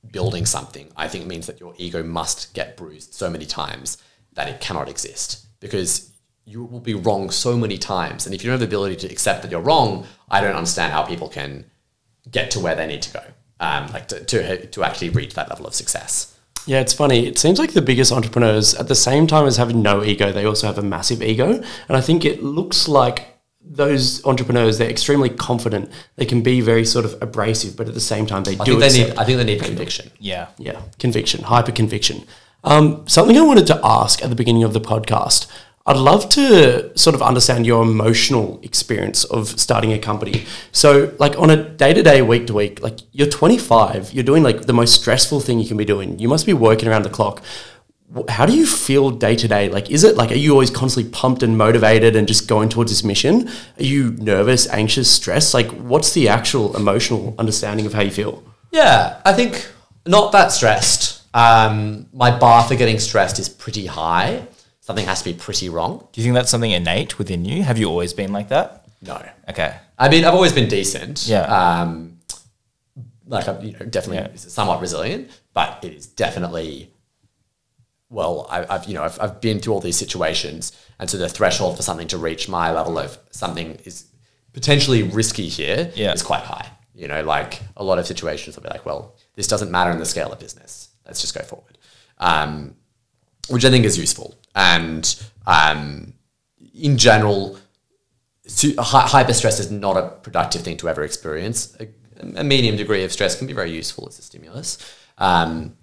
building something, I think means that your ego must get bruised so many times that it cannot exist because you will be wrong so many times. And if you don't have the ability to accept that you're wrong, I don't understand how people can get to where they need to go, um, like to, to, to actually reach that level of success. Yeah, it's funny. It seems like the biggest entrepreneurs, at the same time as having no ego, they also have a massive ego. And I think it looks like those entrepreneurs they're extremely confident. They can be very sort of abrasive but at the same time they I do think they need I think they need conviction. Yeah. yeah conviction hyper conviction um, something i wanted to ask at the beginning of the podcast i'd love to sort of understand your emotional experience of starting a company. So like on a day-to-day week to week like you're 25 you're doing like the most stressful thing you can be doing. You must be working around the clock how do you feel day to day? Like, is it like, are you always constantly pumped and motivated and just going towards this mission? Are you nervous, anxious, stressed? Like, what's the actual emotional understanding of how you feel? Yeah, I think not that stressed. Um, my bar for getting stressed is pretty high. Something has to be pretty wrong. Do you think that's something innate within you? Have you always been like that? No. Okay. I mean, I've always been decent. Yeah. Um, like I'm, you know, definitely Yeah. somewhat resilient, but it is definitely. Well, I, I've you know I've, I've been through all these situations, and so the threshold for something to reach my level of something is potentially risky here is Yeah. quite high. You know, like a lot of situations will be like, well, this doesn't matter in the scale of business. Let's just go forward, um, which I think is useful. And um, in general, su- hyper stress is not a productive thing to ever experience. A, a medium degree of stress can be very useful as a stimulus. Um,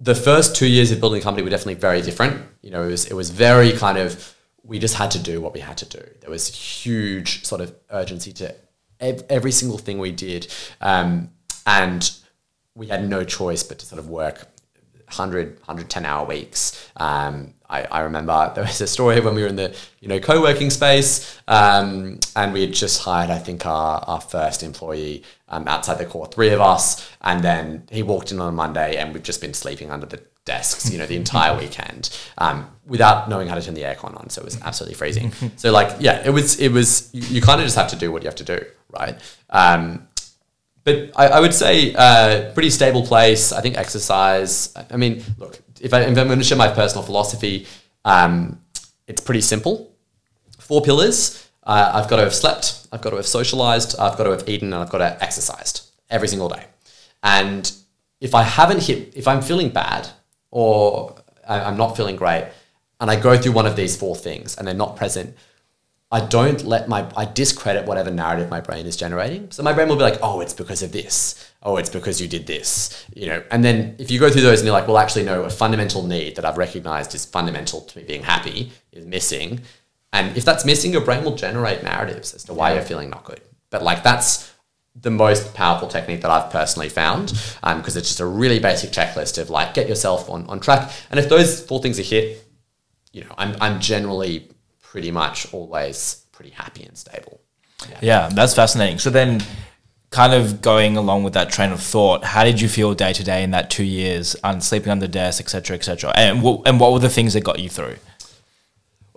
the first two years of building a company were definitely very different. You know, it was it was very kind of we just had to do what we had to do. There was huge sort of urgency to ev- every single thing we did, um, and we had no choice but to sort of work 100, 110 hour weeks. Um, I, I remember there was a story when we were in the you know co-working space um, and we had just hired I think our, our first employee um, outside the core three of us and then he walked in on a Monday and we've just been sleeping under the desks you know the entire weekend um, without knowing how to turn the aircon on so it was absolutely freezing so like yeah it was it was you, you kind of just have to do what you have to do right um, but I, I would say uh, pretty stable place. I think exercise. I mean, look, if, I, I'm going to share my personal philosophy, um, it's pretty simple. Four pillars. Uh, I've got to have slept. I've got to have socialized. I've got to have eaten, and I've got to have exercised every single day. And if I haven't hit, if I'm feeling bad or I'm not feeling great, and I go through one of these four things and they're not present, I don't let my I discredit whatever narrative my brain is generating. So my brain will be like, "Oh, it's because of this. Oh, it's because you did this." You know. And then if you go through those and you're like, "Well, actually no, a fundamental need that I've recognized is fundamental to me being happy is missing." And if that's missing, your brain will generate narratives as to why you're feeling not good. But like that's the most powerful technique that I've personally found um, because it's just a really basic checklist of like get yourself on, on track. And if those four things are hit, you know, I'm I'm generally pretty much always pretty happy and stable. Yeah, that's fascinating. So then, kind of going along with that train of thought, how did you feel day to day in that two years, and sleeping under desk, etc., etc., and what, and what were the things that got you through?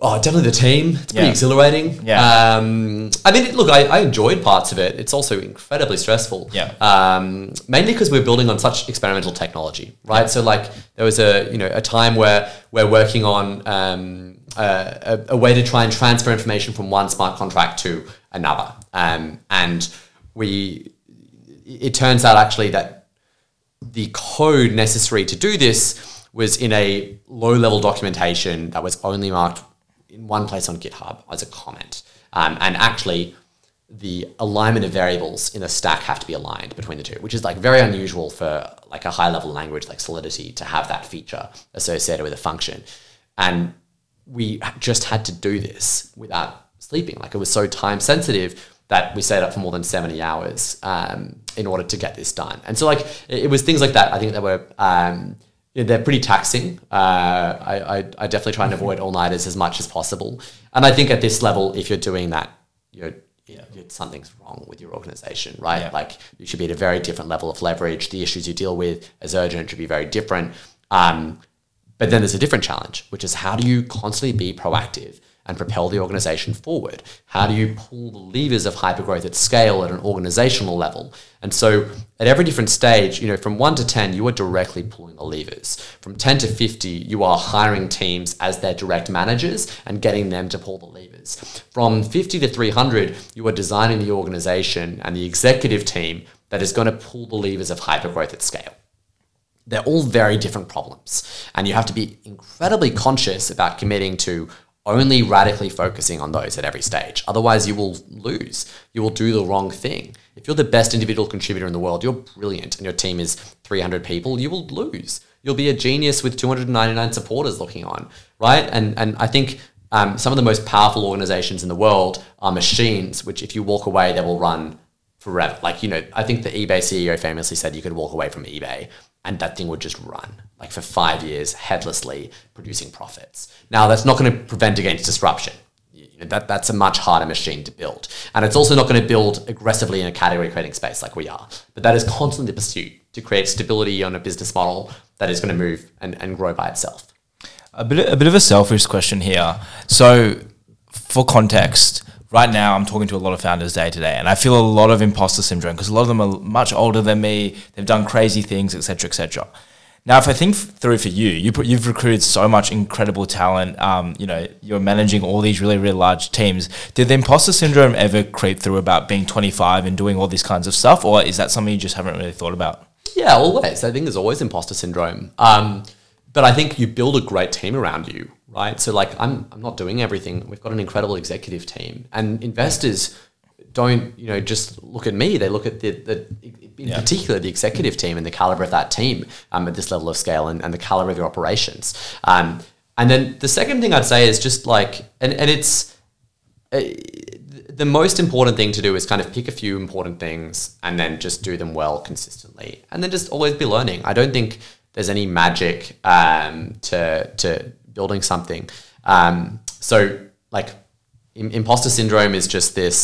Oh, definitely the team. It's pretty Yeah. exhilarating. Yeah. Um, I mean, look, I, I enjoyed parts of it. It's also incredibly stressful. Yeah. Um, mainly because we're building on such experimental technology, right? So, like, there was a you know a time where we're working on um, a, a, a way to try and transfer information from one smart contract to another, um, and we it turns out actually that the code necessary to do this was in a low level documentation that was only marked in one place on GitHub as a comment. Um, and actually, the alignment of variables in the stack have to be aligned between the two, which is like very unusual for like a high level language like Solidity to have that feature associated with a function. And we just had to do this without sleeping. Like it was so time sensitive that we stayed up for more than 70 hours um, in order to get this done. And so like it, it was things like that. I think that were um, yeah, they're pretty taxing. Uh, I, I, I definitely try and avoid all nighters as much as possible. And I think at this level, if you're doing that, you're, you're something's wrong with your organization, right? Yeah. Like you should be at a very different level of leverage. The issues you deal with as urgent should be very different. Um, but then there's a different challenge, which is how do you constantly be proactive and propel the organization forward? How do you pull the levers of hypergrowth at scale at an organizational level? And so at every different stage, you know, from one to 10, you are directly pulling the levers. From 10 to 50, you are hiring teams as their direct managers and getting them to pull the levers. From 50 to 300, you are designing the organization and the executive team that is going to pull the levers of hypergrowth at scale they're all very different problems. And you have to be incredibly conscious about committing to only radically focusing on those at every stage. Otherwise, you will lose. You will do the wrong thing. If you're the best individual contributor in the world, you're brilliant, and your team is 300 people, you will lose. You'll be a genius with 299 supporters looking on, right? And, and I think um, some of the most powerful organizations in the world are machines, which if you walk away, they will run forever. Like, you know, I think the eBay CEO famously said you could walk away from eBay and that thing would just run like for five years headlessly producing profits. Now, that's not going to prevent against disruption. You know, that, that's a much harder machine to build. And it's also not going to build aggressively in a category creating space like we are. But that is constantly the pursuit to create stability on a business model that is going to move and, and grow by itself. A bit, a bit of a selfish question here. So, for context, right now I'm talking to a lot of founders day to day, and I feel a lot of imposter syndrome because a lot of them are much older than me. They've done crazy things, etc., etc. Now, if I think through for you, you put, you've recruited so much incredible talent. Um, you know, you're managing all these really, really large teams. Did the imposter syndrome ever creep through about being 25 and doing all these kinds of stuff, or is that something you just haven't really thought about? Yeah, always. I think there's always imposter syndrome. Um, but I think you build a great team around you, right? So like I'm I'm not doing everything. We've got an incredible executive team. And investors don't, you know, just look at me. They look at the, the in Yeah. particular the executive team and the caliber of that team um, at this level of scale and, and the caliber of your operations. Um, and then the second thing I'd say is just like and, and it's the most important thing to do is kind of pick a few important things and then just do them well consistently and then just always be learning i don't think there's any magic um, to, to building something um, so like im- imposter syndrome is just this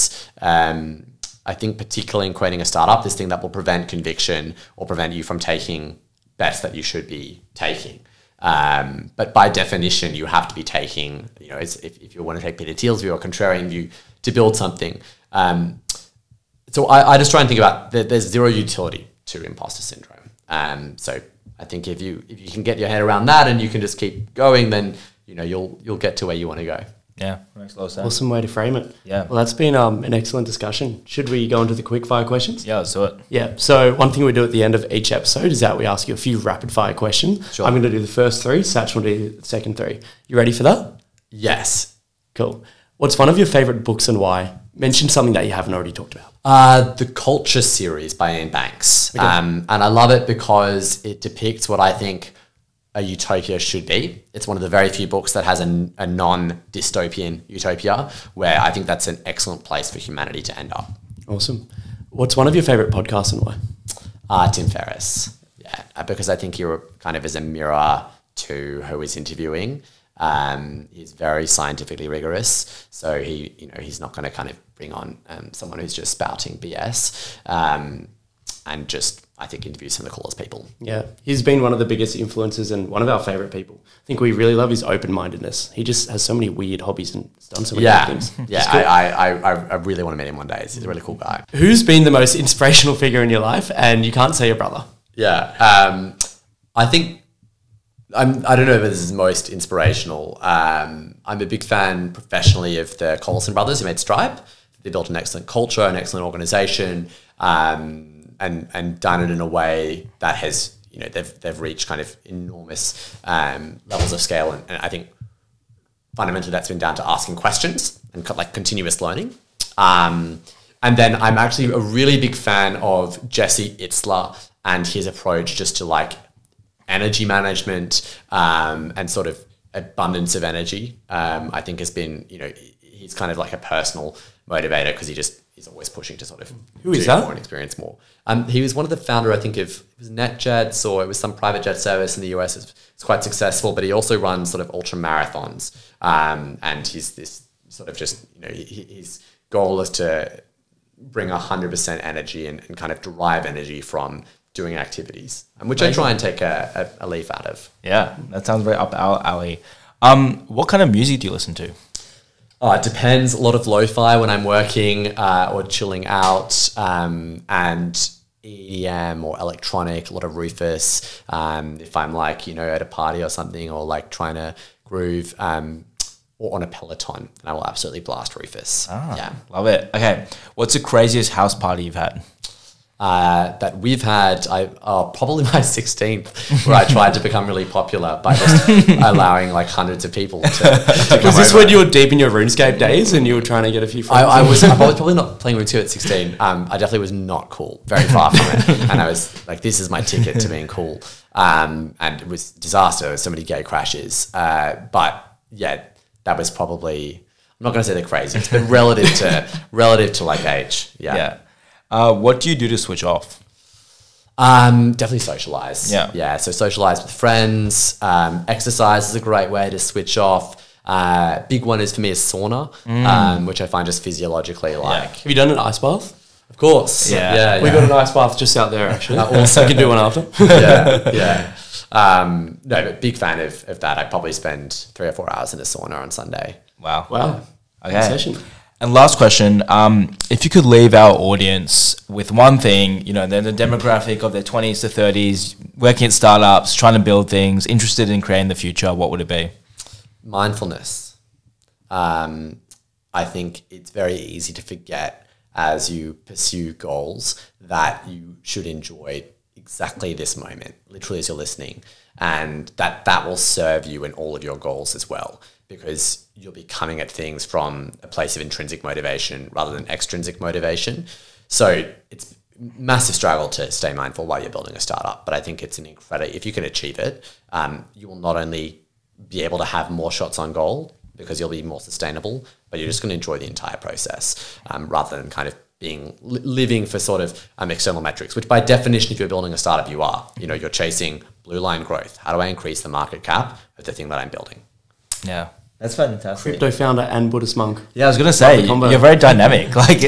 um, i think particularly in creating a startup this thing that will prevent conviction or prevent you from taking bets that you should be taking um, but by definition, you have to be taking, you know, if, if you want to take Peter Thiel's view or contrarian view to build something. Um, so I, I just try and think about that there's zero utility to imposter syndrome. Um, so I think if you if you can get your head around that and you can just keep going, then you know you'll you'll get to where you want to go. Yeah, makes a lot of sense. Awesome way to frame it. Yeah. Well, that's been um, an excellent discussion. Should we go into the quick fire questions? Yeah, let's do it. Yeah. So one thing we do at the end of each episode is that we ask you a few rapid fire questions. Sure. I'm going to do the first three. Satch will do the second three. You ready for that? Yes. Cool. What's one of your favorite books and why? Mention something that you haven't already talked about. Uh, the Culture series by Iain Banks. Um, and I love it because it depicts what I think a utopia should be. It's one of the very few books that has a, a non dystopian utopia, where I think that's an excellent place for humanity to end up. Awesome. What's one of your favorite podcasts and why? Uh, Tim Ferriss. Yeah, because I think you're kind of as a mirror to who is interviewing. Um, he's very scientifically rigorous, so he you know he's not going to kind of bring on um, someone who's just spouting BS. Um, and just I think interview some of the coolest people. Yeah, he's been one of the biggest influences and one of our favorite people. I think we really love his open mindedness. He just has so many weird hobbies and has done so many Yeah, things. yeah. I, I, I, I really want to meet him one day. He's a really cool guy. Who's been the most inspirational figure in your life? And you can't say your brother. Yeah, um, I think I'm. I don't know if this is most inspirational. Um, I'm a big fan professionally of the Collison brothers who made Stripe. They built an excellent culture, an excellent organization, um, and and done it in a way that has you know they've they've reached kind of enormous um, levels of scale, and, and I think fundamentally that's been down to asking questions and co- like continuous learning. Um, and then I'm actually a really big fan of Jesse Itzler and his approach just to like energy management um, and sort of abundance of energy. Um, I think has been you know he's kind of like a personal motivator because he just he's always pushing to sort of Who is do that? more and experience more. Um, he was one of the founder, I think, of it was NetJets or it was some private jet service in the US. It's, it's quite successful, but he also runs sort of ultra marathons. Um, and he's this sort of just you know he, his goal is to bring hundred percent energy and, and kind of derive energy from doing activities, um, which I try and take a, a, a leaf out of. Yeah, that sounds very up our alley. Um, what kind of music do you listen to? Oh, it depends. A lot of lo-fi when I'm working uh, or chilling out, um, and EDM or electronic. A lot of Rufus. Um, if I'm like you know at a party or something, or like trying to groove, um, or on a Peloton, then I will absolutely blast Rufus. Yeah, Love it. Okay, what's the craziest house party you've had? Uh, that we've had. I oh, probably my 16th, where I tried to become really popular by just allowing like hundreds of people to. to come Was this over. when you were deep in your RuneScape days and you were trying to get a few I, friends? I was I was probably not playing RuneScape at 16. Um, I definitely was not cool, very far from it. And I was like, this is my ticket to being cool. Um, and it was disaster. So many gay crashes. Uh, but yeah, that was probably, I'm not going to say the craziest, but relative to, relative to like age. Yeah. Yeah. Uh, what do you do to switch off? Um, definitely socialize. Yeah. Yeah. So socialize with friends. Um, exercise is a great way to switch off. Uh, big one is for me is sauna, um, which I find just physiologically like, Have you done an ice bath? of course. Yeah. Yeah. We yeah. got an ice bath just out there actually. also- we can do one after. yeah, yeah. Um, no, but big fan of, of that. I probably spend three or four hours in a sauna on Sunday. Wow. Wow. Okay. Session. And last question: um, If you could leave our audience with one thing, you know, they're the demographic of their twenties to thirties, working at startups, trying to build things, interested in creating the future, what would it be? Mindfulness. Um, I think it's very easy to forget as you pursue goals that you should enjoy exactly this moment, literally as you're listening, and that that will serve you in all of your goals as well, because you'll be coming at things from a place of intrinsic motivation rather than extrinsic motivation. So it's massive struggle to stay mindful while you're building a startup, but I think it's an incredible if you can achieve it. Um, you will not only be able to have more shots on goal because you'll be more sustainable, but you're just going to enjoy the entire process um, rather than kind of being living for sort of um, external metrics, which by definition, if you're building a startup, you are. You know, you're chasing blue line growth. How do I increase the market cap of the thing that I'm building? Yeah, that's fantastic. Crypto founder and Buddhist monk. Yeah, I was gonna say the you're very dynamic. Like,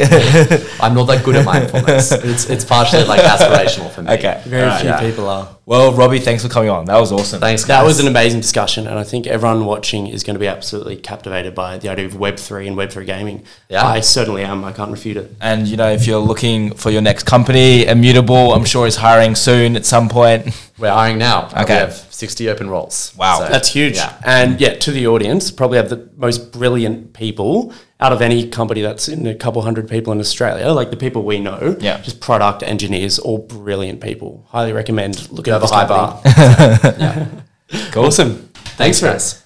I'm not that good at mindfulness. it's, it's partially like aspirational for me. okay, Very Alright. few yeah. people are. Well, Robbie, thanks for coming on. That was awesome. Thanks, That was an amazing discussion, and I think everyone watching is going to be absolutely captivated by the idea of Web3 and Web3 gaming. Yeah. I certainly am. I can't refute it. And you know, if you're looking for your next company, Immutable, I'm sure is hiring soon at some point. We're hiring now. Okay. We have 60 open roles. Wow. That's huge. Yeah. And yeah, to the audience, probably have the most brilliant people out of any company that's in a couple hundred people in Australia, like the people we know. Yeah. Just product engineers, all brilliant people. Highly recommend looking at a high bar. Awesome. Thanks, guys.